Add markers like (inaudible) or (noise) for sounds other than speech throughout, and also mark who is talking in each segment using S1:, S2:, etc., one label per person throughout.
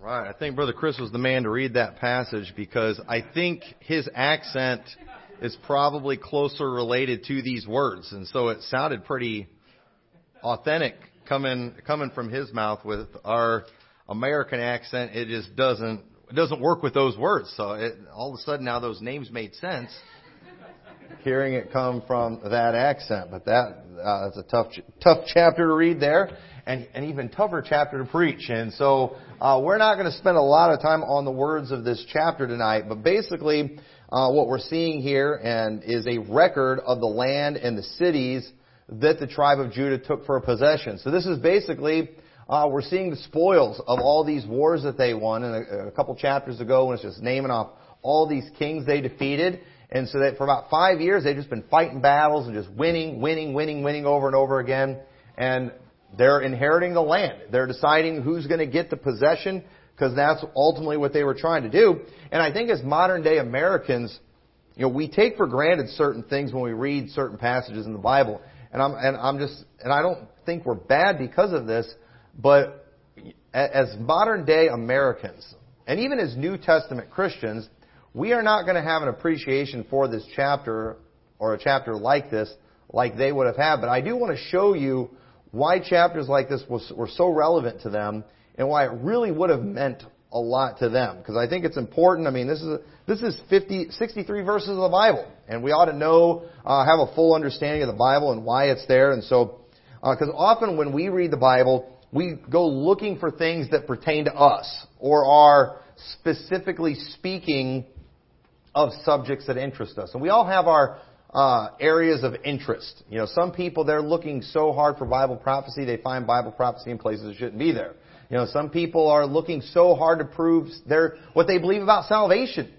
S1: Right. I think Brother Chris was the man to read that passage because I think his accent is probably closer related to these words. And so it sounded pretty authentic coming, coming from his mouth with our American accent. It just doesn't, it doesn't work with those words. So it, all of a sudden now those names made sense hearing it come from that accent. But that, uh, that's a tough, tough chapter to read there and an even tougher chapter to preach. And so uh, we're not going to spend a lot of time on the words of this chapter tonight, but basically uh, what we're seeing here and is a record of the land and the cities that the tribe of Judah took for a possession. So this is basically uh, we're seeing the spoils of all these wars that they won. And a, a couple chapters ago, when it's just naming off all these kings they defeated. And so that for about five years, they've just been fighting battles and just winning, winning, winning, winning over and over again. And they're inheriting the land. They're deciding who's going to get the possession because that's ultimately what they were trying to do. And I think as modern day Americans, you know, we take for granted certain things when we read certain passages in the Bible. And I'm, and I'm just, and I don't think we're bad because of this, but as modern day Americans, and even as New Testament Christians, we are not going to have an appreciation for this chapter or a chapter like this like they would have had. But I do want to show you why chapters like this was, were so relevant to them and why it really would have meant a lot to them. Because I think it's important. I mean, this is this is 50, 63 verses of the Bible, and we ought to know, uh, have a full understanding of the Bible and why it's there. And so, because uh, often when we read the Bible, we go looking for things that pertain to us or are specifically speaking of subjects that interest us. And we all have our uh, areas of interest. You know, some people they're looking so hard for Bible prophecy they find Bible prophecy in places it shouldn't be there. You know, some people are looking so hard to prove their what they believe about salvation.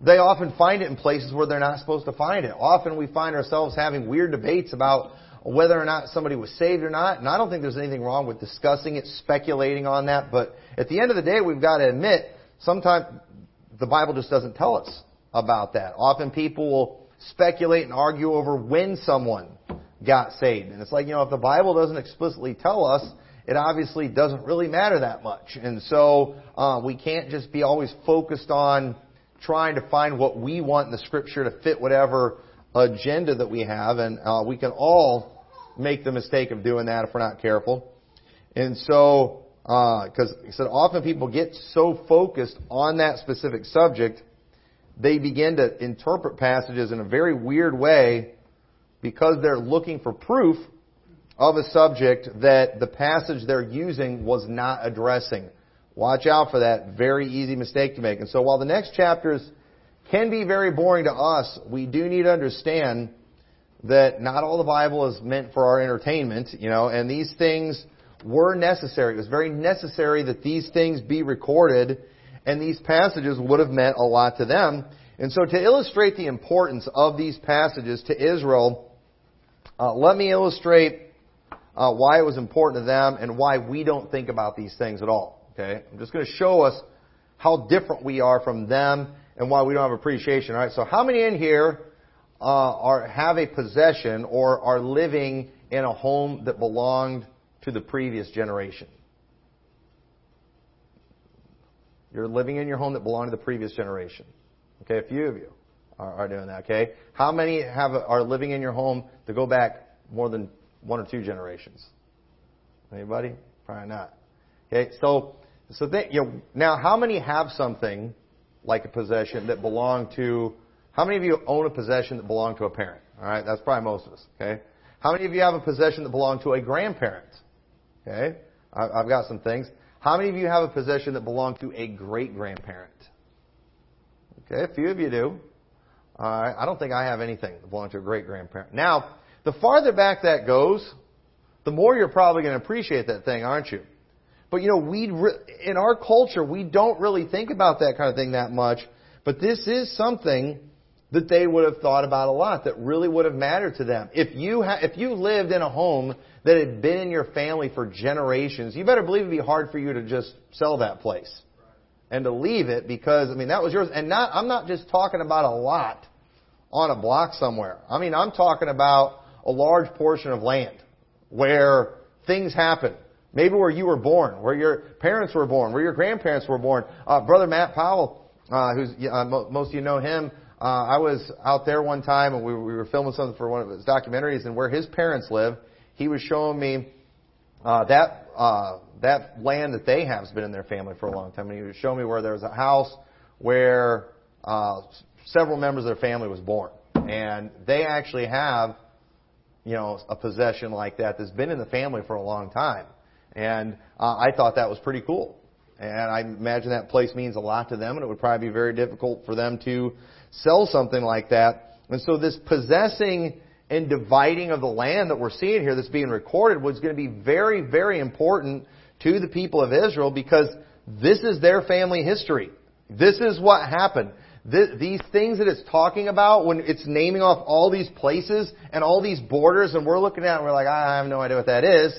S1: They often find it in places where they're not supposed to find it. Often we find ourselves having weird debates about whether or not somebody was saved or not. And I don't think there's anything wrong with discussing it, speculating on that. But at the end of the day, we've got to admit, sometimes the Bible just doesn't tell us about that. Often people will speculate and argue over when someone got saved. And it's like, you know, if the Bible doesn't explicitly tell us, it obviously doesn't really matter that much. And so uh, we can't just be always focused on trying to find what we want in the Scripture to fit whatever agenda that we have. And uh, we can all make the mistake of doing that if we're not careful. And so, because uh, he said often people get so focused on that specific subject they begin to interpret passages in a very weird way because they're looking for proof of a subject that the passage they're using was not addressing. Watch out for that very easy mistake to make. And so while the next chapters can be very boring to us, we do need to understand that not all the Bible is meant for our entertainment, you know, and these things were necessary. It was very necessary that these things be recorded and these passages would have meant a lot to them. And so to illustrate the importance of these passages to Israel, uh, let me illustrate uh, why it was important to them and why we don't think about these things at all. Okay? I'm just going to show us how different we are from them and why we don't have appreciation. All right? So how many in here uh, are have a possession or are living in a home that belonged to the previous generation? You're living in your home that belonged to the previous generation. Okay, a few of you are, are doing that. Okay, how many have are living in your home that go back more than one or two generations? Anybody? Probably not. Okay, so so you know, now how many have something like a possession that belonged to? How many of you own a possession that belonged to a parent? All right, that's probably most of us. Okay, how many of you have a possession that belonged to a grandparent? Okay, I've got some things. How many of you have a possession that belonged to a great grandparent? Okay, a few of you do. Uh, I don't think I have anything that belonged to a great grandparent. Now, the farther back that goes, the more you're probably going to appreciate that thing, aren't you? But you know, we re- in our culture we don't really think about that kind of thing that much. But this is something that they would have thought about a lot that really would have mattered to them. If you ha- if you lived in a home that had been in your family for generations, you better believe it'd be hard for you to just sell that place and to leave it because I mean that was yours. And not I'm not just talking about a lot on a block somewhere. I mean I'm talking about a large portion of land where things happen. Maybe where you were born, where your parents were born, where your grandparents were born. Uh, Brother Matt Powell, uh, who's uh, most of you know him. Uh, I was out there one time and we, we were filming something for one of his documentaries, and where his parents live, he was showing me uh, that uh, that land that they have has been in their family for a long time. And he was showing me where there was a house where uh, several members of their family was born, and they actually have, you know, a possession like that that's been in the family for a long time. And uh, I thought that was pretty cool. And I imagine that place means a lot to them, and it would probably be very difficult for them to sell something like that. And so this possessing and dividing of the land that we're seeing here that's being recorded was going to be very, very important to the people of Israel because this is their family history. This is what happened. these things that it's talking about when it's naming off all these places and all these borders and we're looking at it and we're like, I have no idea what that is.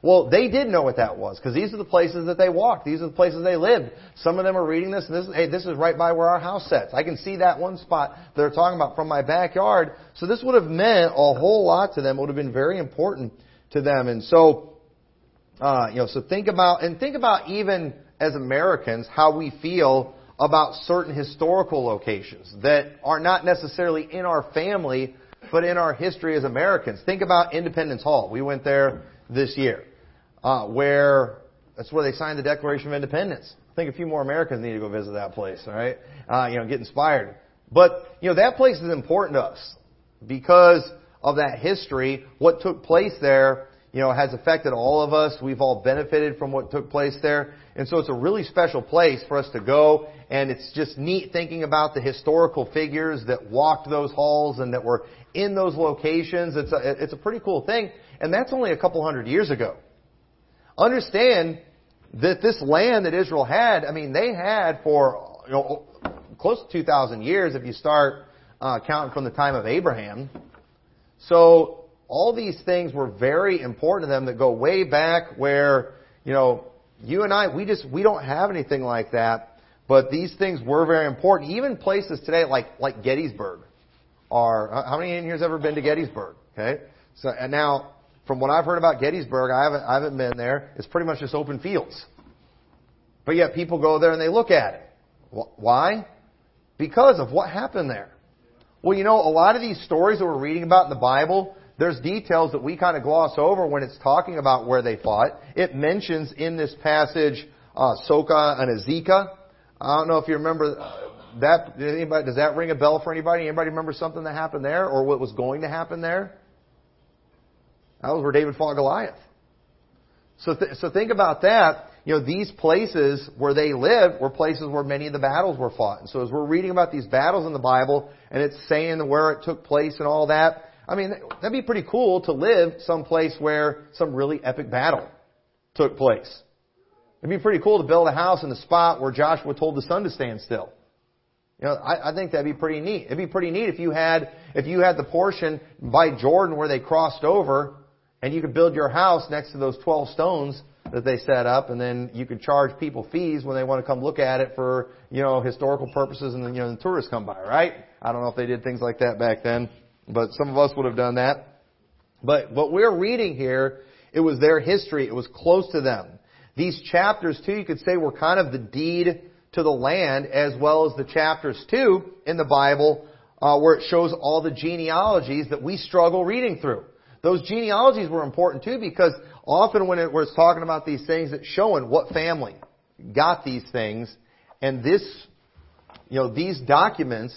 S1: Well, they did know what that was because these are the places that they walked. These are the places they lived. Some of them are reading this and this, hey, this is right by where our house sits. I can see that one spot they're talking about from my backyard. So this would have meant a whole lot to them. It would have been very important to them. And so, uh, you know, so think about, and think about even as Americans how we feel about certain historical locations that are not necessarily in our family, but in our history as Americans. Think about Independence Hall. We went there this year, uh, where that's where they signed the Declaration of Independence. I think a few more Americans need to go visit that place. All right, uh, you know, get inspired. But you know that place is important to us because of that history. What took place there, you know, has affected all of us. We've all benefited from what took place there. And so it's a really special place for us to go, and it's just neat thinking about the historical figures that walked those halls and that were in those locations. It's a, it's a pretty cool thing. And that's only a couple hundred years ago. Understand that this land that Israel had, I mean, they had for you know, close to 2,000 years if you start uh, counting from the time of Abraham. So all these things were very important to them that go way back where, you know, you and I, we just, we don't have anything like that. But these things were very important. Even places today like, like Gettysburg are, how many in here has ever been to Gettysburg? Okay? So, and now, from what I've heard about Gettysburg, I haven't, I haven't been there. It's pretty much just open fields. But yet people go there and they look at it. Why? Because of what happened there. Well, you know, a lot of these stories that we're reading about in the Bible, there's details that we kind of gloss over when it's talking about where they fought. It mentions in this passage uh, Socoh and Azekah. I don't know if you remember that. Anybody, does that ring a bell for anybody? Anybody remember something that happened there or what was going to happen there? That was where David fought Goliath. So, th- so think about that. You know, these places where they lived were places where many of the battles were fought. And so as we're reading about these battles in the Bible and it's saying where it took place and all that, I mean, that'd be pretty cool to live someplace where some really epic battle took place. It'd be pretty cool to build a house in the spot where Joshua told the sun to stand still. You know, I, I think that'd be pretty neat. It'd be pretty neat if you had if you had the portion by Jordan where they crossed over and you could build your house next to those 12 stones that they set up, and then you could charge people fees when they want to come look at it for, you know, historical purposes, and then, you know, the tourists come by, right? I don't know if they did things like that back then, but some of us would have done that. But what we're reading here, it was their history. It was close to them. These chapters, too, you could say were kind of the deed to the land, as well as the chapters, too, in the Bible, uh, where it shows all the genealogies that we struggle reading through. Those genealogies were important too because often when it was talking about these things, it's showing what family got these things. And this, you know, these documents,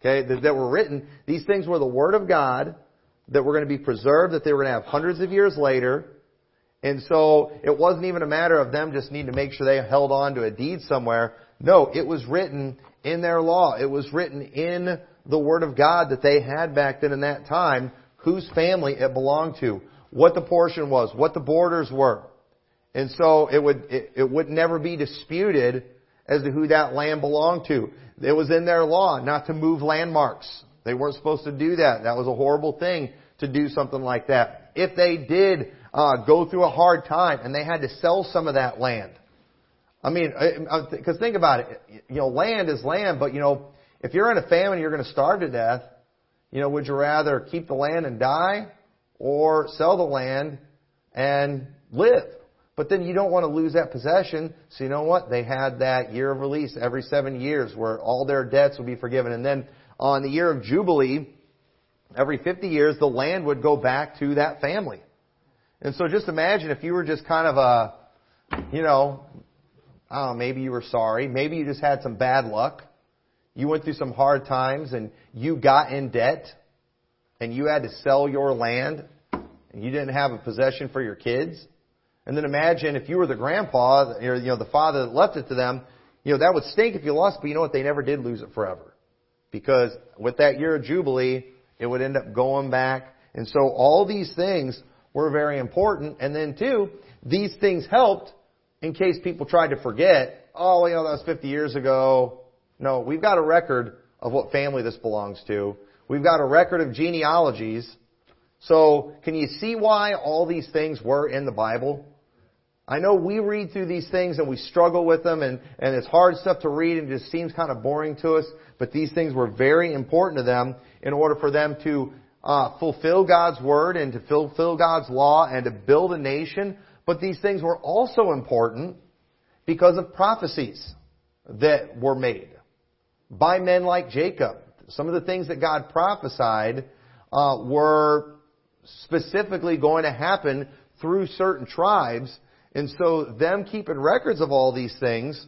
S1: okay, that, that were written, these things were the Word of God that were going to be preserved, that they were going to have hundreds of years later. And so it wasn't even a matter of them just needing to make sure they held on to a deed somewhere. No, it was written in their law. It was written in the Word of God that they had back then in that time whose family it belonged to, what the portion was, what the borders were. And so it would, it, it would never be disputed as to who that land belonged to. It was in their law not to move landmarks. They weren't supposed to do that. That was a horrible thing to do something like that. If they did uh, go through a hard time and they had to sell some of that land, I mean, because think about it, you know, land is land, but you know, if you're in a famine, you're going to starve to death. You know, would you rather keep the land and die or sell the land and live? But then you don't want to lose that possession. So you know what? They had that year of release every seven years where all their debts would be forgiven. And then on the year of Jubilee, every 50 years, the land would go back to that family. And so just imagine if you were just kind of a, you know, I don't know, maybe you were sorry. Maybe you just had some bad luck. You went through some hard times and you got in debt and you had to sell your land and you didn't have a possession for your kids. And then imagine if you were the grandpa, or, you know, the father that left it to them, you know, that would stink if you lost, but you know what? They never did lose it forever. Because with that year of Jubilee, it would end up going back. And so all these things were very important. And then too, these things helped in case people tried to forget, oh, you know, that was 50 years ago. No, we've got a record of what family this belongs to. We've got a record of genealogies. So can you see why all these things were in the Bible? I know we read through these things and we struggle with them and, and it's hard stuff to read and it just seems kind of boring to us, but these things were very important to them in order for them to uh, fulfill God's word and to fulfill God's law and to build a nation. But these things were also important because of prophecies that were made by men like Jacob. Some of the things that God prophesied uh, were specifically going to happen through certain tribes and so them keeping records of all these things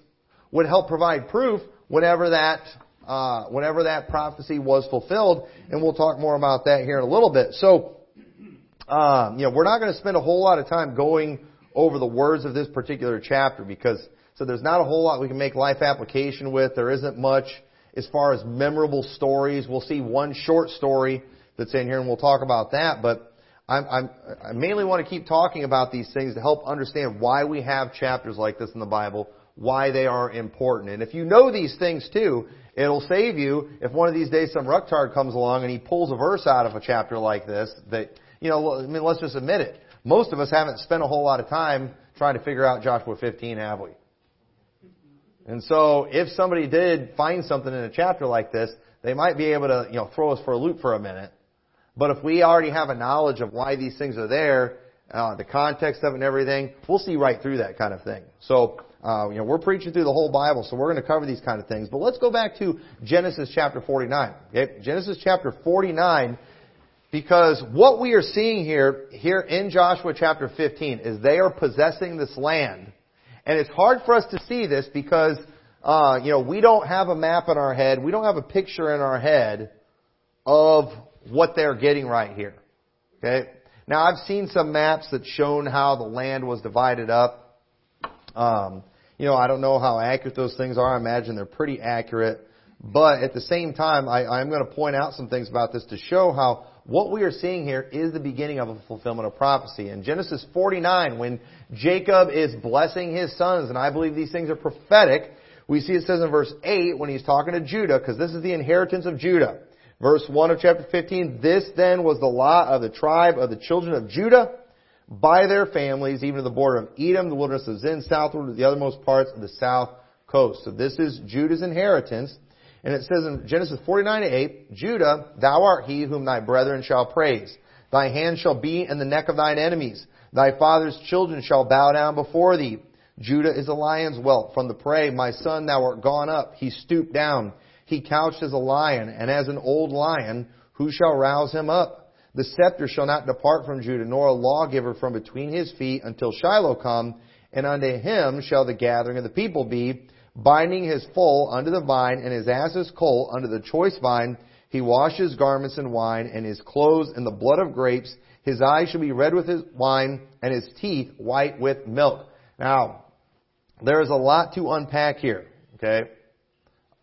S1: would help provide proof whenever that uh, whenever that prophecy was fulfilled, and we'll talk more about that here in a little bit. So, um, you know, we're not going to spend a whole lot of time going over the words of this particular chapter because so there's not a whole lot we can make life application with. There isn't much as far as memorable stories. We'll see one short story that's in here, and we'll talk about that. But I'm, I'm, i mainly want to keep talking about these things to help understand why we have chapters like this in the Bible, why they are important. And if you know these things too, it'll save you if one of these days some rucktard comes along and he pulls a verse out of a chapter like this that, you know, I mean, let's just admit it. Most of us haven't spent a whole lot of time trying to figure out Joshua 15, have we? And so if somebody did find something in a chapter like this, they might be able to, you know, throw us for a loop for a minute but if we already have a knowledge of why these things are there, uh, the context of it and everything, we'll see right through that kind of thing. So, uh, you know, we're preaching through the whole Bible, so we're going to cover these kind of things. But let's go back to Genesis chapter 49. Okay? Genesis chapter 49, because what we are seeing here, here in Joshua chapter 15, is they are possessing this land. And it's hard for us to see this because, uh, you know, we don't have a map in our head, we don't have a picture in our head of what they're getting right here. Okay? Now I've seen some maps that shown how the land was divided up. Um, you know, I don't know how accurate those things are. I imagine they're pretty accurate. But at the same time, I, I'm going to point out some things about this to show how what we are seeing here is the beginning of a fulfillment of prophecy. In Genesis 49, when Jacob is blessing his sons, and I believe these things are prophetic, we see it says in verse 8 when he's talking to Judah, because this is the inheritance of Judah. Verse 1 of chapter 15, this then was the lot of the tribe of the children of Judah by their families, even to the border of Edom, the wilderness of Zin, southward to the othermost parts of the south coast. So this is Judah's inheritance. And it says in Genesis 49 8, Judah, thou art he whom thy brethren shall praise. Thy hand shall be in the neck of thine enemies. Thy father's children shall bow down before thee. Judah is a lion's whelp from the prey. My son, thou art gone up. He stooped down. He couched as a lion, and as an old lion, who shall rouse him up? The scepter shall not depart from Judah, nor a lawgiver from between his feet until Shiloh come, and unto him shall the gathering of the people be, binding his foal under the vine, and his ass's colt under the choice vine. He washes garments in wine, and his clothes in the blood of grapes. His eyes shall be red with his wine, and his teeth white with milk. Now, there is a lot to unpack here, okay?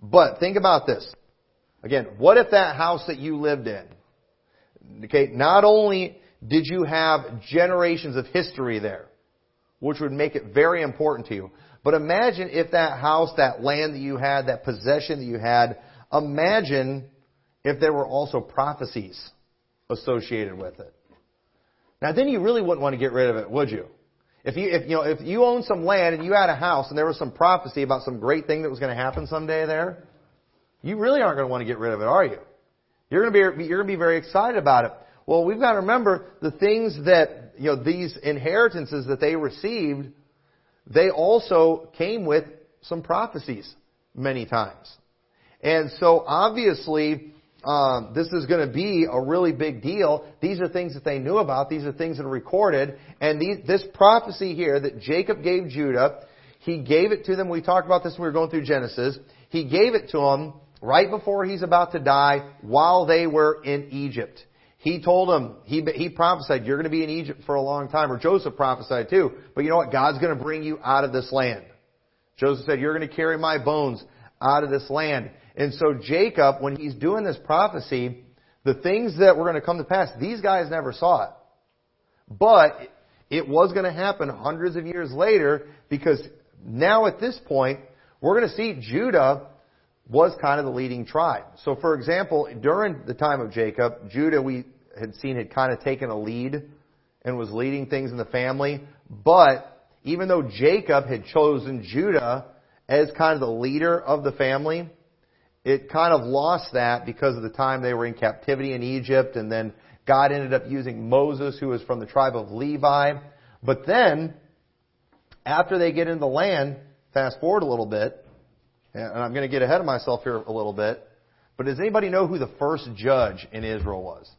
S1: But think about this. Again, what if that house that you lived in, okay, not only did you have generations of history there, which would make it very important to you, but imagine if that house, that land that you had, that possession that you had, imagine if there were also prophecies associated with it. Now then you really wouldn't want to get rid of it, would you? If you, if, you know, if you own some land and you had a house and there was some prophecy about some great thing that was going to happen someday there, you really aren't going to want to get rid of it, are you? You're going to be, you're going to be very excited about it. Well, we've got to remember the things that, you know, these inheritances that they received, they also came with some prophecies many times. And so obviously, um, this is going to be a really big deal. These are things that they knew about. These are things that are recorded. And these, this prophecy here that Jacob gave Judah, he gave it to them. We talked about this when we were going through Genesis. He gave it to them right before he's about to die while they were in Egypt. He told them, he, he prophesied, you're going to be in Egypt for a long time. Or Joseph prophesied too. But you know what? God's going to bring you out of this land. Joseph said, you're going to carry my bones out of this land. And so Jacob, when he's doing this prophecy, the things that were going to come to pass, these guys never saw it. But it was going to happen hundreds of years later because now at this point, we're going to see Judah was kind of the leading tribe. So for example, during the time of Jacob, Judah we had seen had kind of taken a lead and was leading things in the family. But even though Jacob had chosen Judah as kind of the leader of the family, it kind of lost that because of the time they were in captivity in Egypt and then God ended up using Moses who was from the tribe of Levi. But then, after they get into the land, fast forward a little bit, and I'm going to get ahead of myself here a little bit, but does anybody know who the first judge in Israel was?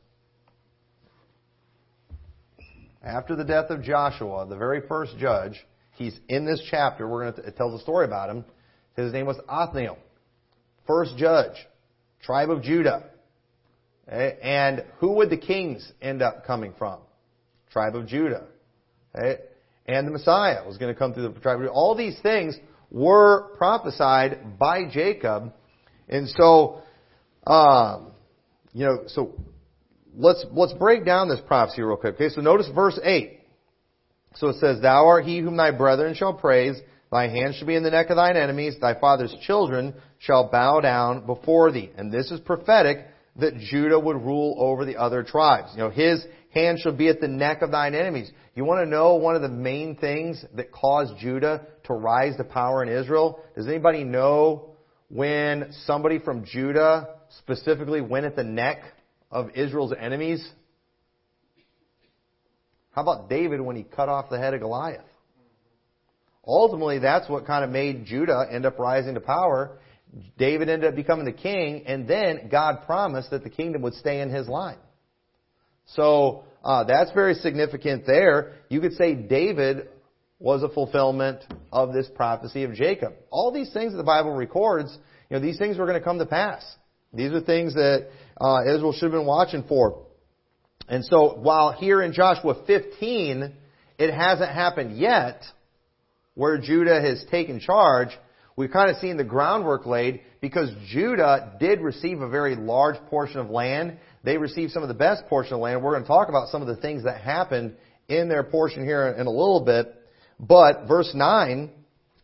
S1: After the death of Joshua, the very first judge, he's in this chapter. We're going to tell the story about him. His name was Othniel. First judge, tribe of Judah. And who would the kings end up coming from? Tribe of Judah. And the Messiah was going to come through the tribe of Judah. All these things were prophesied by Jacob. And so, um, you know, so let's, let's break down this prophecy real quick. Okay, so notice verse 8. So it says, Thou art he whom thy brethren shall praise, Thy hand shall be in the neck of thine enemies. Thy father's children shall bow down before thee. And this is prophetic that Judah would rule over the other tribes. You know, his hand shall be at the neck of thine enemies. You want to know one of the main things that caused Judah to rise to power in Israel? Does anybody know when somebody from Judah specifically went at the neck of Israel's enemies? How about David when he cut off the head of Goliath? Ultimately, that's what kind of made Judah end up rising to power. David ended up becoming the king, and then God promised that the kingdom would stay in his line. So uh, that's very significant there. You could say David was a fulfillment of this prophecy of Jacob. All these things that the Bible records, you know, these things were going to come to pass. These are things that uh, Israel should have been watching for. And so while here in Joshua 15, it hasn't happened yet, where Judah has taken charge, we've kind of seen the groundwork laid because Judah did receive a very large portion of land. They received some of the best portion of land. We're going to talk about some of the things that happened in their portion here in a little bit. But verse 9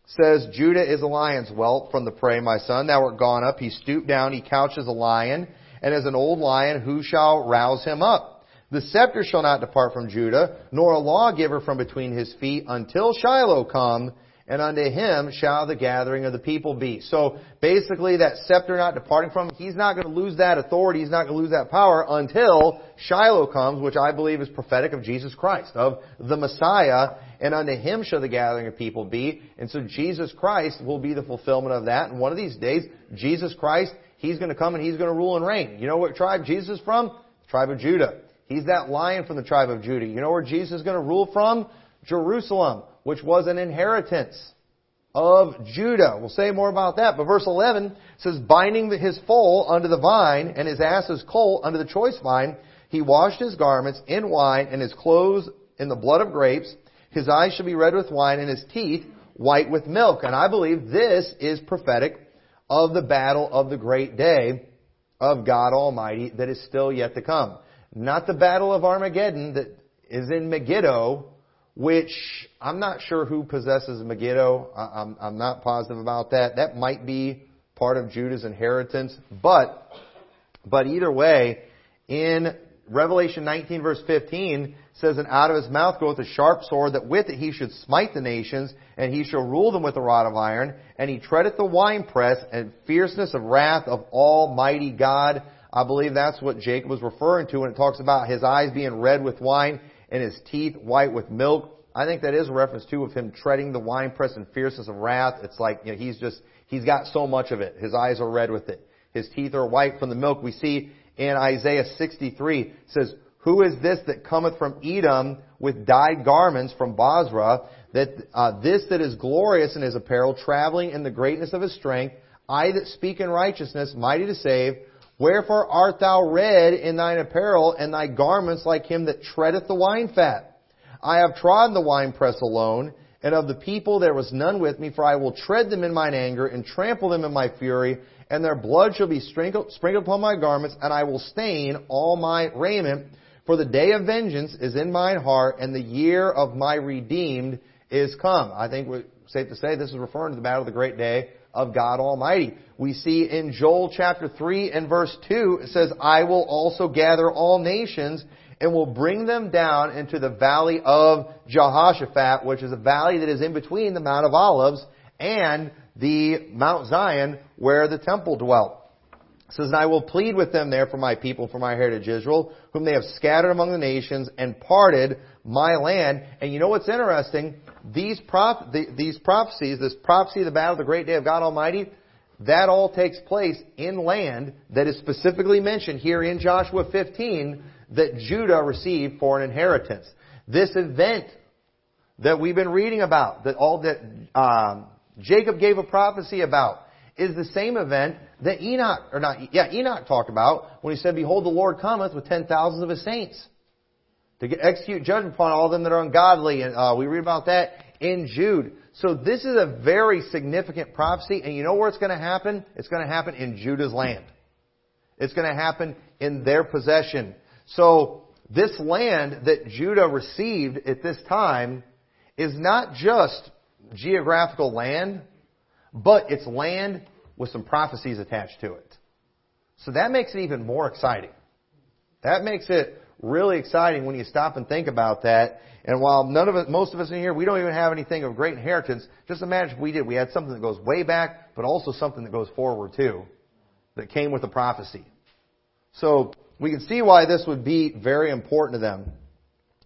S1: says, Judah is a lion's whelp from the prey, my son. Thou art gone up. He stooped down. He couches a lion. And as an old lion, who shall rouse him up? The scepter shall not depart from Judah, nor a lawgiver from between his feet until Shiloh come, and unto him shall the gathering of the people be. So basically that scepter not departing from him, he's not going to lose that authority, he's not going to lose that power until Shiloh comes, which I believe is prophetic of Jesus Christ, of the Messiah, and unto him shall the gathering of people be. And so Jesus Christ will be the fulfillment of that, and one of these days, Jesus Christ, he's going to come and he's going to rule and reign. You know what tribe Jesus is from? The tribe of Judah. He's that lion from the tribe of Judah. You know where Jesus is going to rule from? Jerusalem, which was an inheritance of Judah. We'll say more about that. But verse 11 says, binding his foal under the vine and his ass's colt under the choice vine, he washed his garments in wine and his clothes in the blood of grapes. His eyes shall be red with wine and his teeth white with milk. And I believe this is prophetic of the battle of the great day of God Almighty that is still yet to come. Not the Battle of Armageddon that is in Megiddo, which I'm not sure who possesses Megiddo. I'm, I'm not positive about that. That might be part of Judah's inheritance. But, but either way, in Revelation 19 verse 15 says, And out of his mouth goeth a sharp sword, that with it he should smite the nations, and he shall rule them with a rod of iron, and he treadeth the winepress, and fierceness of wrath of Almighty God I believe that's what Jacob was referring to when it talks about his eyes being red with wine and his teeth white with milk. I think that is a reference too of him treading the winepress in fierceness of wrath. It's like, you know, he's just, he's got so much of it. His eyes are red with it. His teeth are white from the milk. We see in Isaiah 63 says, Who is this that cometh from Edom with dyed garments from Bozrah? That uh, this that is glorious in his apparel, traveling in the greatness of his strength, I that speak in righteousness, mighty to save. Wherefore art thou red in thine apparel, and thy garments like him that treadeth the wine fat? I have trodden the winepress alone, and of the people there was none with me, for I will tread them in mine anger, and trample them in my fury, and their blood shall be sprinkled, sprinkled upon my garments, and I will stain all my raiment. For the day of vengeance is in mine heart, and the year of my redeemed is come. I think safe to say this is referring to the battle of the great day of God Almighty. We see in Joel chapter 3 and verse 2, it says, I will also gather all nations and will bring them down into the valley of Jehoshaphat, which is a valley that is in between the Mount of Olives and the Mount Zion where the temple dwelt. It says, And I will plead with them there for my people, for my heritage Israel, whom they have scattered among the nations and parted my land. And you know what's interesting? These, prop, the, these prophecies, this prophecy of the battle of the great day of God Almighty, that all takes place in land that is specifically mentioned here in Joshua 15 that Judah received for an inheritance. This event that we've been reading about, that all that um, Jacob gave a prophecy about, is the same event that Enoch, or not, yeah, Enoch talked about when he said, "Behold, the Lord cometh with ten thousands of his saints to execute judgment upon all them that are ungodly." And uh, we read about that in Jude. So this is a very significant prophecy, and you know where it's going to happen? It's going to happen in Judah's land. It's going to happen in their possession. So this land that Judah received at this time is not just geographical land, but it's land with some prophecies attached to it. So that makes it even more exciting. That makes it really exciting when you stop and think about that. And while none of us, most of us in here, we don't even have anything of great inheritance, just imagine if we did. We had something that goes way back, but also something that goes forward too, that came with a prophecy. So we can see why this would be very important to them.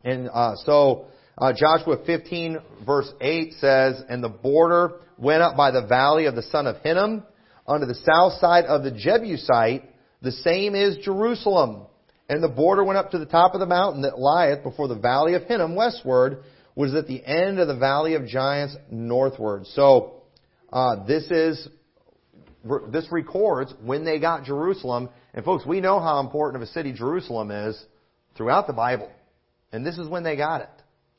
S1: And uh, so uh, Joshua 15 verse 8 says, And the border went up by the valley of the son of Hinnom unto the south side of the Jebusite. The same is Jerusalem. And the border went up to the top of the mountain that lieth before the valley of Hinnom westward, was at the end of the valley of giants northward. So uh, this is this records when they got Jerusalem. And folks, we know how important of a city Jerusalem is throughout the Bible. And this is when they got it.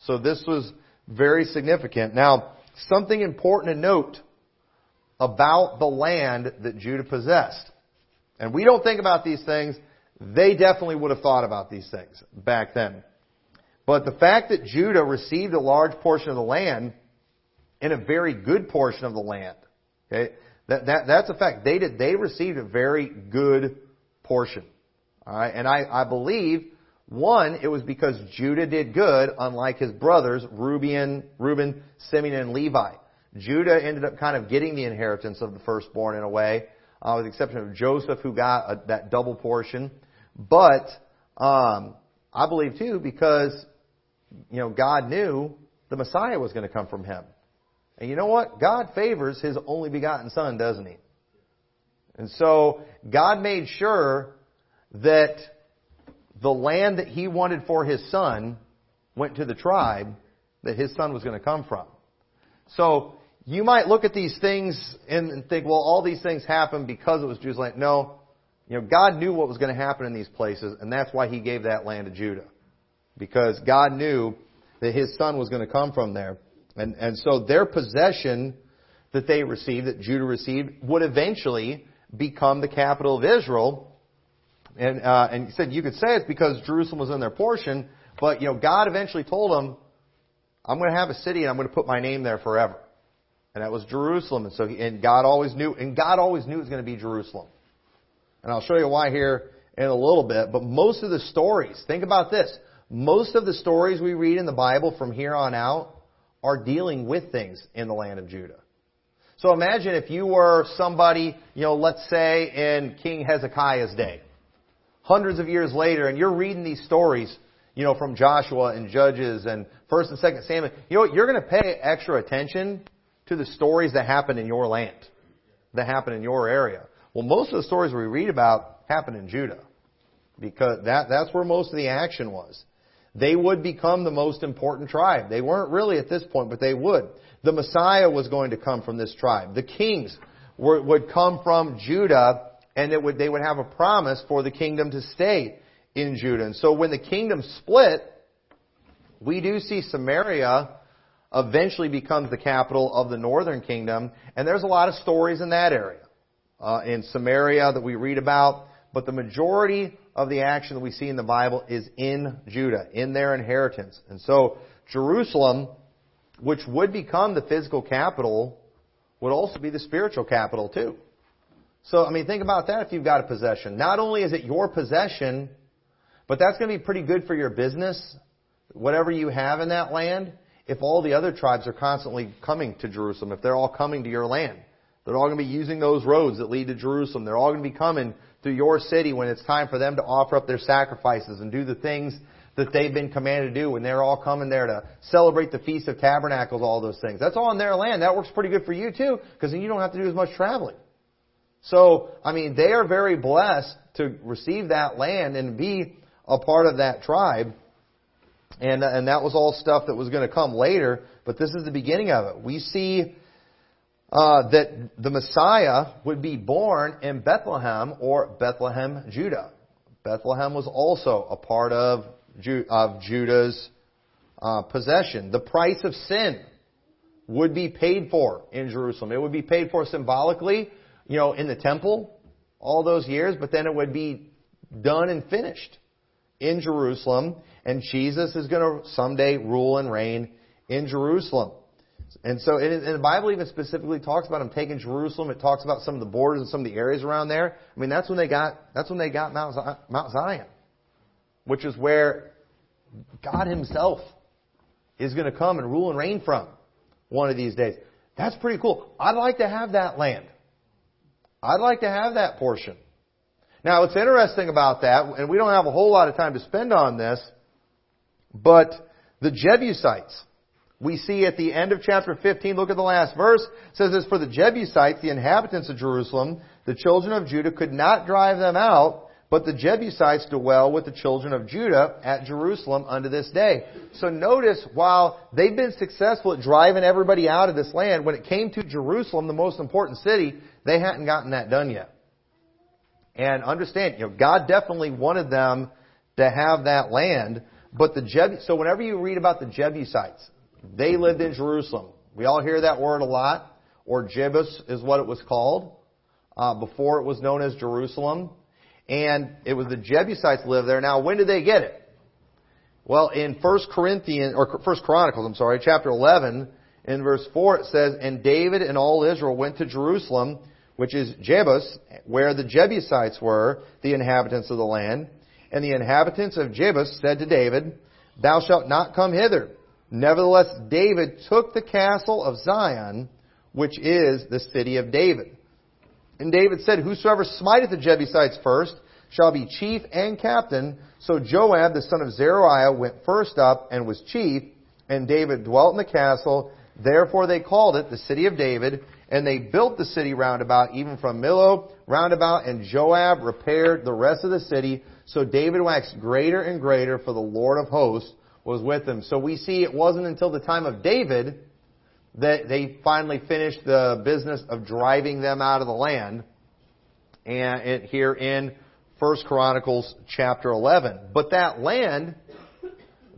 S1: So this was very significant. Now, something important to note about the land that Judah possessed. And we don't think about these things. They definitely would have thought about these things back then. But the fact that Judah received a large portion of the land and a very good portion of the land, okay, that, that, that's a fact. They did, they received a very good portion. Alright, and I, I believe, one, it was because Judah did good, unlike his brothers, Reuben, Reuben, Simeon, and Levi. Judah ended up kind of getting the inheritance of the firstborn in a way, uh, with the exception of Joseph, who got a, that double portion. But um, I believe too, because you know God knew the Messiah was going to come from him. And you know what? God favors His only begotten Son, doesn't He? And so, God made sure that the land that He wanted for His Son went to the tribe that His Son was going to come from. So, you might look at these things and think, well, all these things happened because it was Jews' land. No. You know, God knew what was going to happen in these places, and that's why He gave that land to Judah. Because God knew that His Son was going to come from there. And, and so their possession that they received, that Judah received, would eventually become the capital of Israel. And, uh, and he said, you could say it's because Jerusalem was in their portion, but, you know, God eventually told them, I'm going to have a city and I'm going to put my name there forever. And that was Jerusalem. And so, and God always knew, and God always knew it was going to be Jerusalem. And I'll show you why here in a little bit. But most of the stories, think about this. Most of the stories we read in the Bible from here on out are dealing with things in the land of Judah. So imagine if you were somebody, you know, let's say in King Hezekiah's day. Hundreds of years later and you're reading these stories, you know, from Joshua and Judges and 1st and 2nd Samuel, you know? You're going to pay extra attention to the stories that happen in your land, that happen in your area. Well, most of the stories we read about happen in Judah. Because that, that's where most of the action was. They would become the most important tribe. They weren't really at this point, but they would. The Messiah was going to come from this tribe. The kings were, would come from Judah, and would, they would have a promise for the kingdom to stay in Judah. And so when the kingdom split, we do see Samaria eventually becomes the capital of the northern kingdom, and there's a lot of stories in that area. Uh, in Samaria that we read about, but the majority of the action that we see in the Bible is in Judah, in their inheritance. And so Jerusalem, which would become the physical capital, would also be the spiritual capital too. So, I mean, think about that if you've got a possession. Not only is it your possession, but that's going to be pretty good for your business, whatever you have in that land, if all the other tribes are constantly coming to Jerusalem, if they're all coming to your land. They're all going to be using those roads that lead to Jerusalem. They're all going to be coming through your city when it's time for them to offer up their sacrifices and do the things that they've been commanded to do when they're all coming there to celebrate the Feast of Tabernacles, all those things. That's all in their land. That works pretty good for you too, because then you don't have to do as much traveling. So, I mean, they are very blessed to receive that land and be a part of that tribe. And, and that was all stuff that was going to come later, but this is the beginning of it. We see uh, that the Messiah would be born in Bethlehem or Bethlehem, Judah. Bethlehem was also a part of, Ju- of Judah's uh, possession. The price of sin would be paid for in Jerusalem. It would be paid for symbolically, you know, in the temple all those years, but then it would be done and finished in Jerusalem, and Jesus is going to someday rule and reign in Jerusalem. And so, and the Bible even specifically talks about him taking Jerusalem. It talks about some of the borders and some of the areas around there. I mean, that's when they got, that's when they got Mount Zion, Mount Zion which is where God Himself is going to come and rule and reign from one of these days. That's pretty cool. I'd like to have that land. I'd like to have that portion. Now, what's interesting about that, and we don't have a whole lot of time to spend on this, but the Jebusites, we see at the end of chapter 15, look at the last verse, says this, For the Jebusites, the inhabitants of Jerusalem, the children of Judah could not drive them out, but the Jebusites dwell with the children of Judah at Jerusalem unto this day. So notice, while they've been successful at driving everybody out of this land, when it came to Jerusalem, the most important city, they hadn't gotten that done yet. And understand, you know, God definitely wanted them to have that land, but the Jeb, so whenever you read about the Jebusites, they lived in Jerusalem. We all hear that word a lot, or Jebus is what it was called uh, before it was known as Jerusalem. And it was the Jebusites lived there. Now, when did they get it? Well, in First Corinthians or First Chronicles, I'm sorry, chapter 11, in verse 4, it says, "And David and all Israel went to Jerusalem, which is Jebus, where the Jebusites were, the inhabitants of the land. And the inhabitants of Jebus said to David, Thou shalt not come hither." Nevertheless, David took the castle of Zion, which is the city of David. And David said, Whosoever smiteth the Jebusites first shall be chief and captain. So Joab, the son of Zeruiah, went first up and was chief, and David dwelt in the castle. Therefore they called it the city of David, and they built the city round about, even from Millo round about, and Joab repaired the rest of the city. So David waxed greater and greater, for the Lord of hosts was with him. So we see it wasn't until the time of David that they finally finished the business of driving them out of the land. And it, here in First Chronicles chapter 11. But that land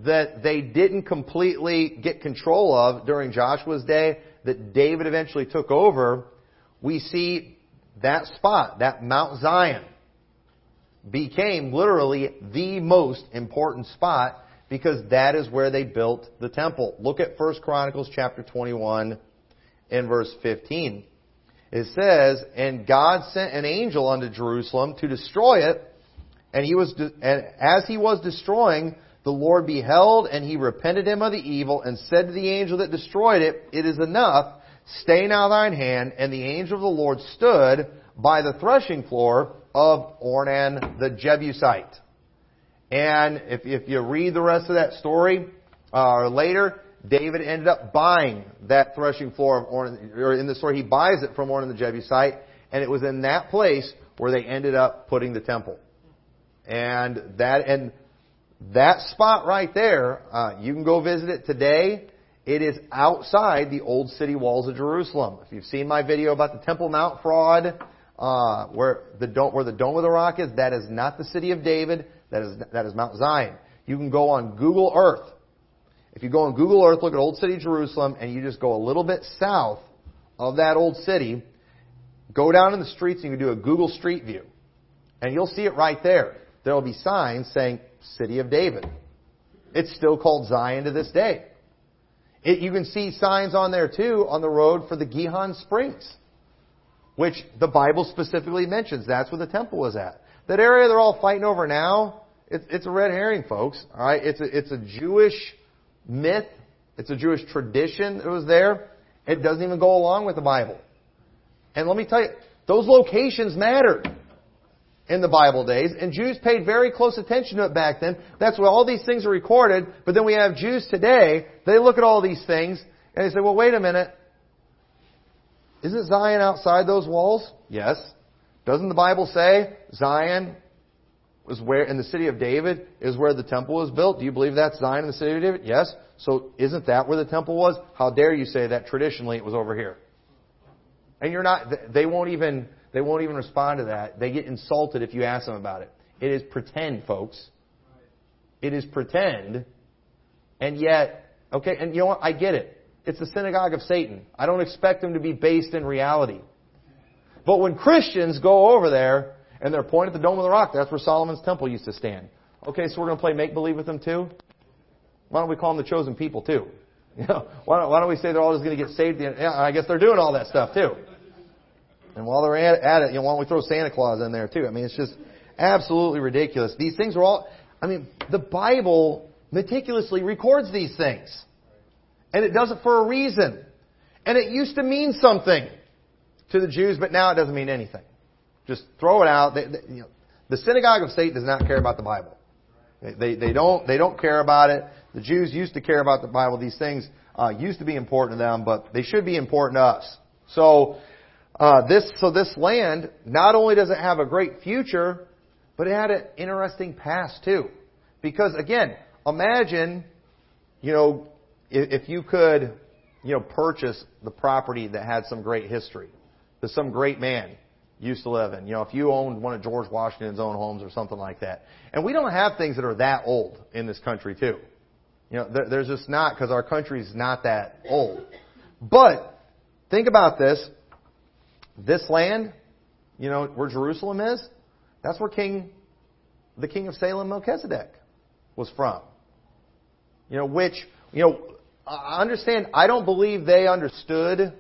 S1: that they didn't completely get control of during Joshua's day, that David eventually took over, we see that spot, that Mount Zion, became literally the most important spot because that is where they built the temple. Look at 1 Chronicles chapter 21 and verse 15. It says, And God sent an angel unto Jerusalem to destroy it, and he was, de- and as he was destroying, the Lord beheld, and he repented him of the evil, and said to the angel that destroyed it, It is enough.
S2: Stay now thine hand. And the angel of the Lord stood by the threshing floor of Ornan the Jebusite. And if, if you read the rest of that story, uh, later, David ended up buying that threshing floor of or in the story, he buys it from Ornan the Jebusite, and it was in that place where they ended up putting the temple. And that, and that spot right there, uh, you can go visit it today. It is outside the old city walls of Jerusalem. If you've seen my video about the Temple Mount fraud, uh, where the where the Dome of the Rock is, that is not the city of David. That is that is Mount Zion. You can go on Google Earth. If you go on Google Earth, look at Old City Jerusalem, and you just go a little bit south of that old city, go down in the streets, and you can do a Google Street View, and you'll see it right there. There will be signs saying City of David. It's still called Zion to this day. It, you can see signs on there too on the road for the Gihon Springs which the Bible specifically mentions. That's where the temple was at. That area they're all fighting over now, it's, it's a red herring, folks. All right, it's a, it's a Jewish myth. It's a Jewish tradition that was there. It doesn't even go along with the Bible. And let me tell you, those locations mattered in the Bible days, and Jews paid very close attention to it back then. That's why all these things are recorded. But then we have Jews today, they look at all these things, and they say, well, wait a minute. Isn't Zion outside those walls? Yes. Doesn't the Bible say Zion was where in the city of David is where the temple was built? Do you believe that's Zion in the city of David? Yes. So isn't that where the temple was? How dare you say that traditionally it was over here? And you're not they won't even they won't even respond to that. They get insulted if you ask them about it. It is pretend, folks. It is pretend. And yet, okay, and you know what? I get it. It's the synagogue of Satan. I don't expect them to be based in reality. But when Christians go over there and they're pointing at the Dome of the Rock, that's where Solomon's temple used to stand. Okay, so we're going to play make believe with them too? Why don't we call them the chosen people too? (laughs) You know, why don't, why don't we say they're all just going to get saved? Yeah, I guess they're doing all that stuff too. And while they're at, at it, you know, why don't we throw Santa Claus in there too? I mean, it's just absolutely ridiculous. These things are all, I mean, the Bible meticulously records these things. And it does it for a reason. And it used to mean something to the Jews, but now it doesn't mean anything. Just throw it out. They, they, you know, the synagogue of Satan does not care about the Bible. They, they, they, don't, they don't care about it. The Jews used to care about the Bible. These things uh, used to be important to them, but they should be important to us. So, uh, this, so this land, not only does it have a great future, but it had an interesting past too. Because again, imagine, you know, if you could, you know, purchase the property that had some great history, that some great man used to live in. You know, if you owned one of George Washington's own homes or something like that. And we don't have things that are that old in this country too. You know, there's just not because our country's not that old. But think about this. This land, you know, where Jerusalem is, that's where King, the King of Salem, Melchizedek, was from. You know, which, you know, I understand, I don't believe they understood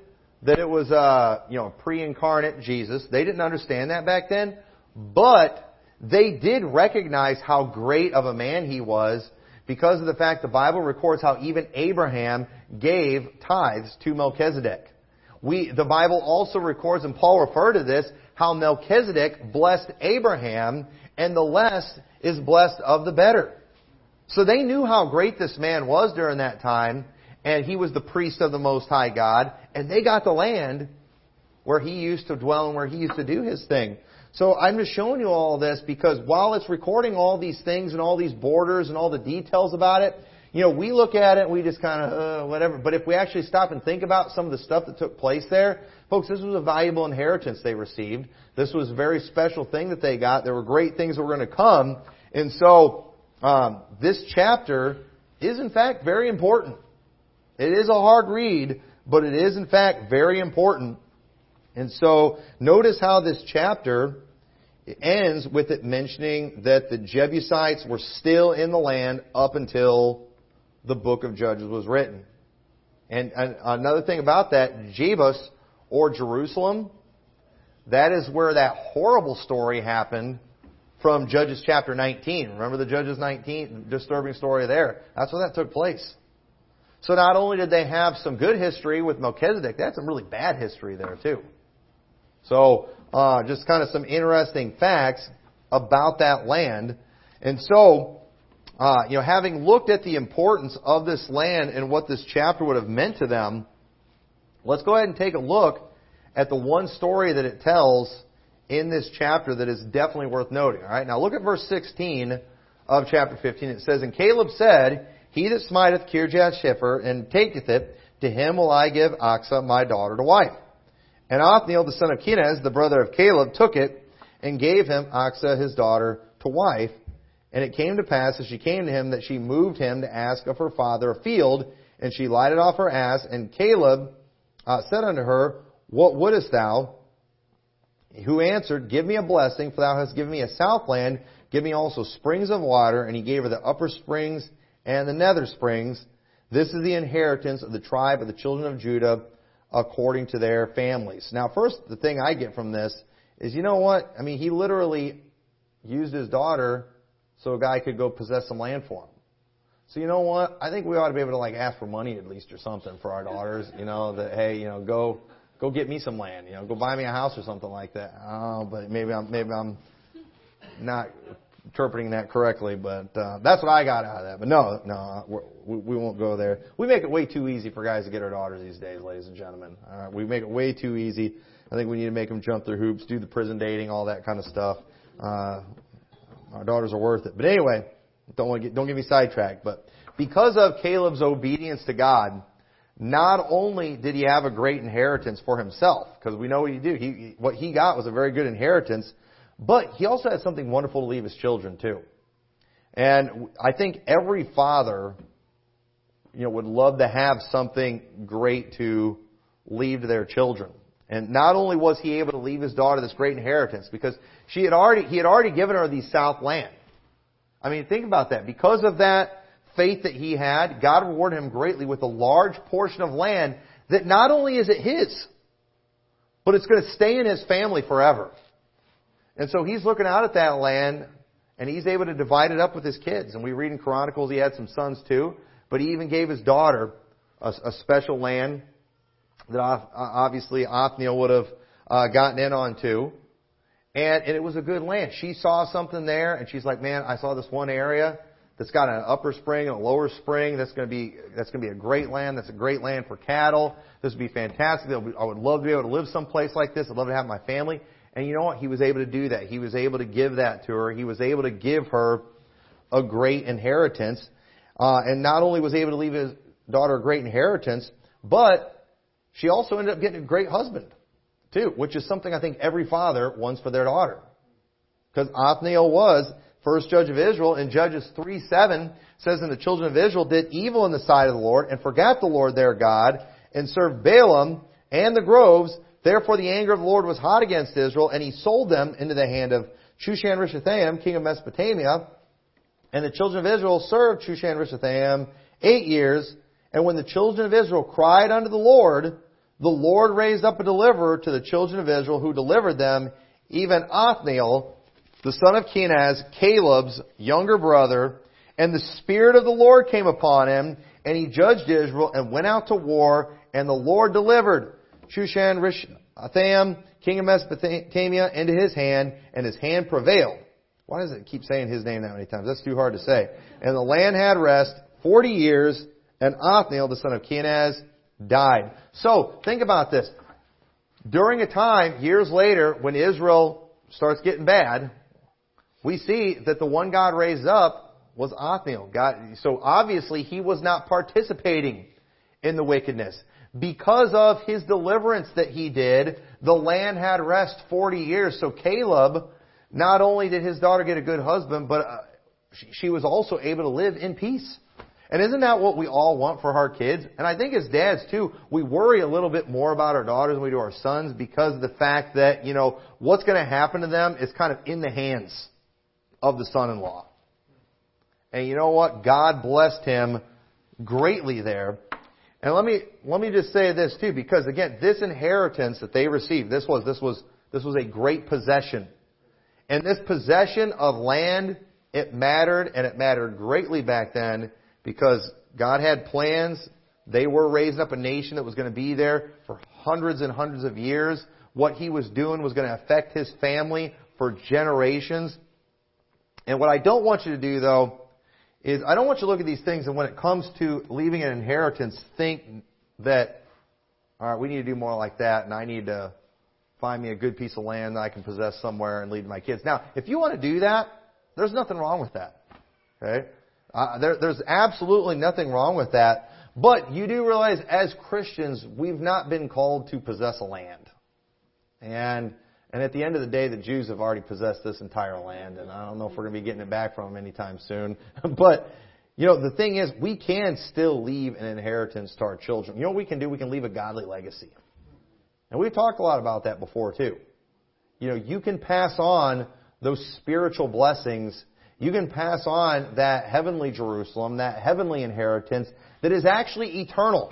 S2: that it was a, uh, you know, pre-incarnate Jesus. They didn't understand that back then. But they did recognize how great of a man he was because of the fact the Bible records how even Abraham gave tithes to Melchizedek. We, the Bible also records, and Paul referred to this, how Melchizedek blessed Abraham, and the less is blessed of the better. So they knew how great this man was during that time, and he was the priest of the Most High God, and they got the land where he used to dwell and where he used to do his thing. So I'm just showing you all this because while it's recording all these things and all these borders and all the details about it, you know, we look at it and we just kind of, uh, whatever. But if we actually stop and think about some of the stuff that took place there, folks, this was a valuable inheritance they received. This was a very special thing that they got. There were great things that were going to come. And so, um, this chapter is in fact very important. It is a hard read, but it is in fact very important. And so notice how this chapter ends with it mentioning that the Jebusites were still in the land up until the book of Judges was written. And, and another thing about that, Jebus or Jerusalem, that is where that horrible story happened from Judges chapter 19. Remember the Judges 19 disturbing story there? That's where that took place. So not only did they have some good history with Melchizedek, they had some really bad history there too. So, uh, just kind of some interesting facts about that land. And so, uh, you know, having looked at the importance of this land and what this chapter would have meant to them, let's go ahead and take a look at the one story that it tells in this chapter that is definitely worth noting. All right, now look at verse 16 of chapter 15. It says, And Caleb said, He that smiteth Kirjath Shepher and taketh it, to him will I give Achsah my daughter to wife. And Othniel the son of Kenaz, the brother of Caleb, took it and gave him Achsah his daughter to wife. And it came to pass as she came to him that she moved him to ask of her father a field, and she lighted off her ass. And Caleb uh, said unto her, What wouldest thou? Who answered, Give me a blessing, for thou hast given me a southland. Give me also springs of water. And he gave her the upper springs and the nether springs. This is the inheritance of the tribe of the children of Judah according to their families. Now, first, the thing I get from this is, you know what? I mean, he literally used his daughter so a guy could go possess some land for him. So you know what? I think we ought to be able to like ask for money at least or something for our daughters. You know that hey, you know, go go get me some land. You know, go buy me a house or something like that. Oh, but maybe I'm maybe I'm not interpreting that correctly, but uh, that's what I got out of that. But no, no, we, we won't go there. We make it way too easy for guys to get our daughters these days, ladies and gentlemen. All right, we make it way too easy. I think we need to make them jump through hoops, do the prison dating, all that kind of stuff. Uh, our daughters are worth it. But anyway, don't want to get, don't get me sidetracked. But because of Caleb's obedience to God, not only did he have a great inheritance for himself, because we know what he did. He, what he got was a very good inheritance, but he also had something wonderful to leave his children too. And I think every father, you know, would love to have something great to leave to their children. And not only was he able to leave his daughter this great inheritance, because she had already, he had already given her the south land. I mean, think about that. Because of that faith that he had, God rewarded him greatly with a large portion of land that not only is it his, but it's going to stay in his family forever. And so he's looking out at that land and he's able to divide it up with his kids. And we read in Chronicles he had some sons too, but he even gave his daughter a, a special land that obviously Othniel would have uh, gotten in on too. And, and it was a good land. She saw something there and she's like, man, I saw this one area that's got an upper spring and a lower spring. That's going to be, that's going to be a great land. That's a great land for cattle. This would be fantastic. I would love to be able to live someplace like this. I'd love to have my family. And you know what? He was able to do that. He was able to give that to her. He was able to give her a great inheritance. Uh, and not only was able to leave his daughter a great inheritance, but she also ended up getting a great husband, too, which is something I think every father wants for their daughter. Because Othniel was first judge of Israel, and Judges 3 7 says, And the children of Israel did evil in the sight of the Lord, and forgot the Lord their God, and served Baalim and the groves, Therefore the anger of the Lord was hot against Israel, and he sold them into the hand of Shushan Rishathaim, king of Mesopotamia. And the children of Israel served Shushan Rishathaim eight years. And when the children of Israel cried unto the Lord, the Lord raised up a deliverer to the children of Israel who delivered them, even Othniel, the son of Kenaz, Caleb's younger brother. And the Spirit of the Lord came upon him, and he judged Israel and went out to war, and the Lord delivered Shushan Rishathaim, king of Mesopotamia, into his hand, and his hand prevailed. Why does it keep saying his name that many times? That's too hard to say. And the land had rest 40 years, and Othniel, the son of Kenaz, died. So, think about this. During a time, years later, when Israel starts getting bad, we see that the one God raised up was Othniel. God, so obviously he was not participating in the wickedness. Because of his deliverance that he did, the land had rest 40 years. So Caleb, not only did his daughter get a good husband, but uh, she was also able to live in peace. And isn't that what we all want for our kids? And I think as dads too, we worry a little bit more about our daughters than we do our sons because of the fact that, you know, what's going to happen to them is kind of in the hands of the son-in-law. And you know what? God blessed him greatly there. And let me, let me just say this too, because again, this inheritance that they received, this was, this was, this was a great possession. And this possession of land, it mattered, and it mattered greatly back then, because God had plans They were raising up a nation that was going to be there for hundreds and hundreds of years. What he was doing was going to affect his family for generations. And what I don't want you to do though, is I don't want you to look at these things and when it comes to leaving an inheritance, think that, alright, we need to do more like that and I need to find me a good piece of land that I can possess somewhere and leave my kids. Now, if you want to do that, there's nothing wrong with that. Okay? Uh, there, there's absolutely nothing wrong with that. But you do realize as Christians, we've not been called to possess a land. And, and at the end of the day, the Jews have already possessed this entire land, and I don't know if we're going to be getting it back from them anytime soon. (laughs) but, you know, the thing is, we can still leave an inheritance to our children. You know what we can do? We can leave a godly legacy. And we've talked a lot about that before too. You know, you can pass on those spiritual blessings. You can pass on that heavenly Jerusalem, that heavenly inheritance that is actually eternal.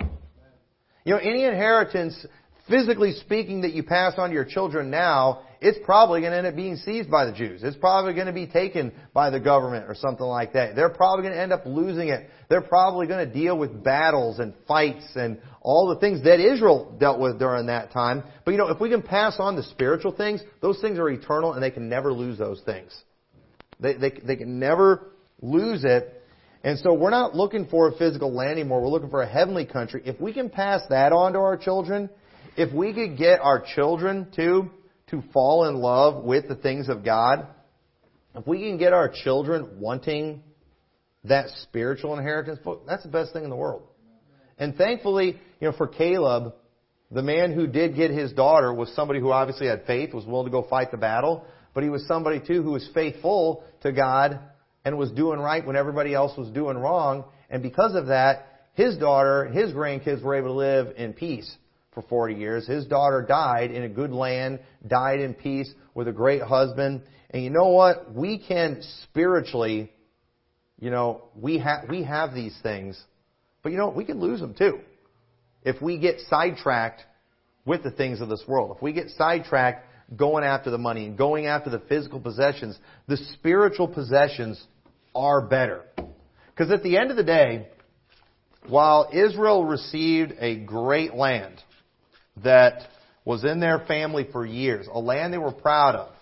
S2: You know, any inheritance physically speaking, that you pass on to your children now, it's probably going to end up being seized by the Jews. It's probably going to be taken by the government or something like that. They're probably going to end up losing it. They're probably going to deal with battles and fights and all the things that Israel dealt with during that time. But you know, if we can pass on the spiritual things, those things are eternal and they can never lose those things. They, they, they can never lose it. And so we're not looking for a physical land anymore. We're looking for a heavenly country. If we can pass that on to our children, if we could get our children to, to fall in love with the things of God, if we can get our children wanting that spiritual inheritance, that's the best thing in the world. And thankfully, you know, for Caleb, the man who did get his daughter was somebody who obviously had faith, was willing to go fight the battle, but he was somebody too who was faithful to God and was doing right when everybody else was doing wrong. And because of that, his daughter, his grandkids were able to live in peace for 40 years. His daughter died in a good land, died in peace with a great husband. And you know what? We can spiritually, you know, we have, we have these things, but you know, what? we can lose them too. If we get sidetracked with the things of this world. If we get sidetracked going after the money and going after the physical possessions, the spiritual possessions are better. Because at the end of the day, while Israel received a great land, that was in their family for years, a land they were proud of.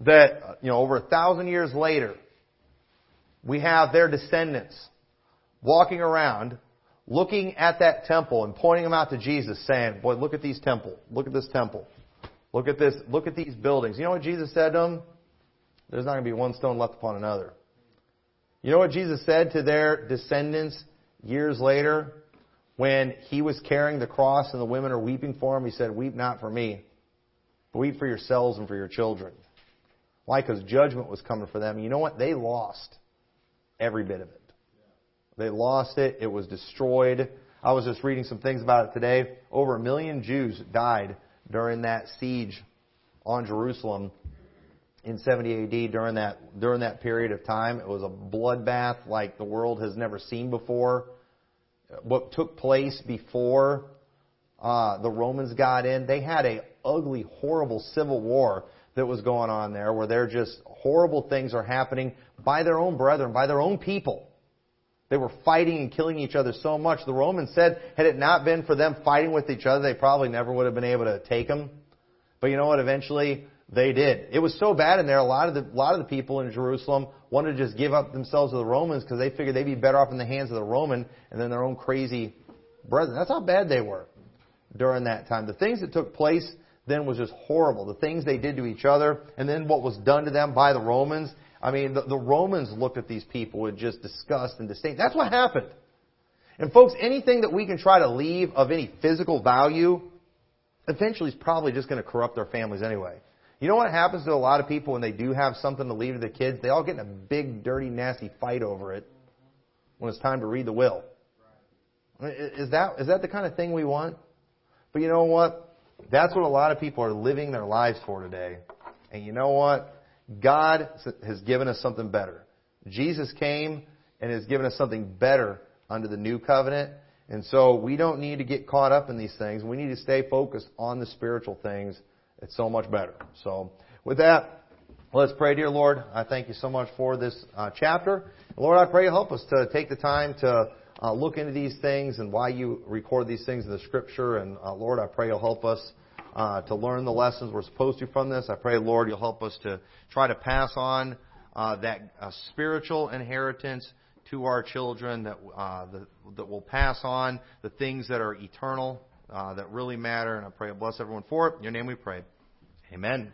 S2: That, you know, over a thousand years later, we have their descendants walking around looking at that temple and pointing them out to Jesus saying, boy, look at these temple. Look at this temple. Look at this. Look at these buildings. You know what Jesus said to them? There's not going to be one stone left upon another. You know what Jesus said to their descendants years later? When he was carrying the cross and the women are weeping for him, he said, Weep not for me, but weep for yourselves and for your children. Why? Because judgment was coming for them. You know what? They lost every bit of it. They lost it. It was destroyed. I was just reading some things about it today. Over a million Jews died during that siege on Jerusalem in 70 AD during that during that period of time. It was a bloodbath like the world has never seen before what took place before uh, the Romans got in. They had a ugly, horrible civil war that was going on there, where they're just horrible things are happening by their own brethren, by their own people. They were fighting and killing each other so much. The Romans said, had it not been for them fighting with each other, they probably never would have been able to take them. But you know what? Eventually, they did. It was so bad in there. A lot of the lot of the people in Jerusalem wanted to just give up themselves to the Romans because they figured they'd be better off in the hands of the Roman and then their own crazy brethren. That's how bad they were during that time. The things that took place then was just horrible. The things they did to each other, and then what was done to them by the Romans. I mean, the, the Romans looked at these people with just disgust and disdain. That's what happened. And folks, anything that we can try to leave of any physical value, eventually is probably just going to corrupt their families anyway. You know what happens to a lot of people when they do have something to leave to the kids? They all get in a big, dirty, nasty fight over it when it's time to read the will. Is that, is that the kind of thing we want? But you know what? That's what a lot of people are living their lives for today. And you know what? God has given us something better. Jesus came and has given us something better under the new covenant. And so we don't need to get caught up in these things. We need to stay focused on the spiritual things it's so much better. So, with that, let's pray, dear Lord. I thank you so much for this uh, chapter. Lord, I pray you help us to take the time to uh, look into these things and why you record these things in the Scripture. And uh, Lord, I pray you'll help us uh, to learn the lessons we're supposed to from this. I pray, Lord, you'll help us to try to pass on uh, that uh, spiritual inheritance to our children that uh, the, that will pass on the things that are eternal, uh, that really matter. And I pray, bless everyone for it. In your name we pray. Amen.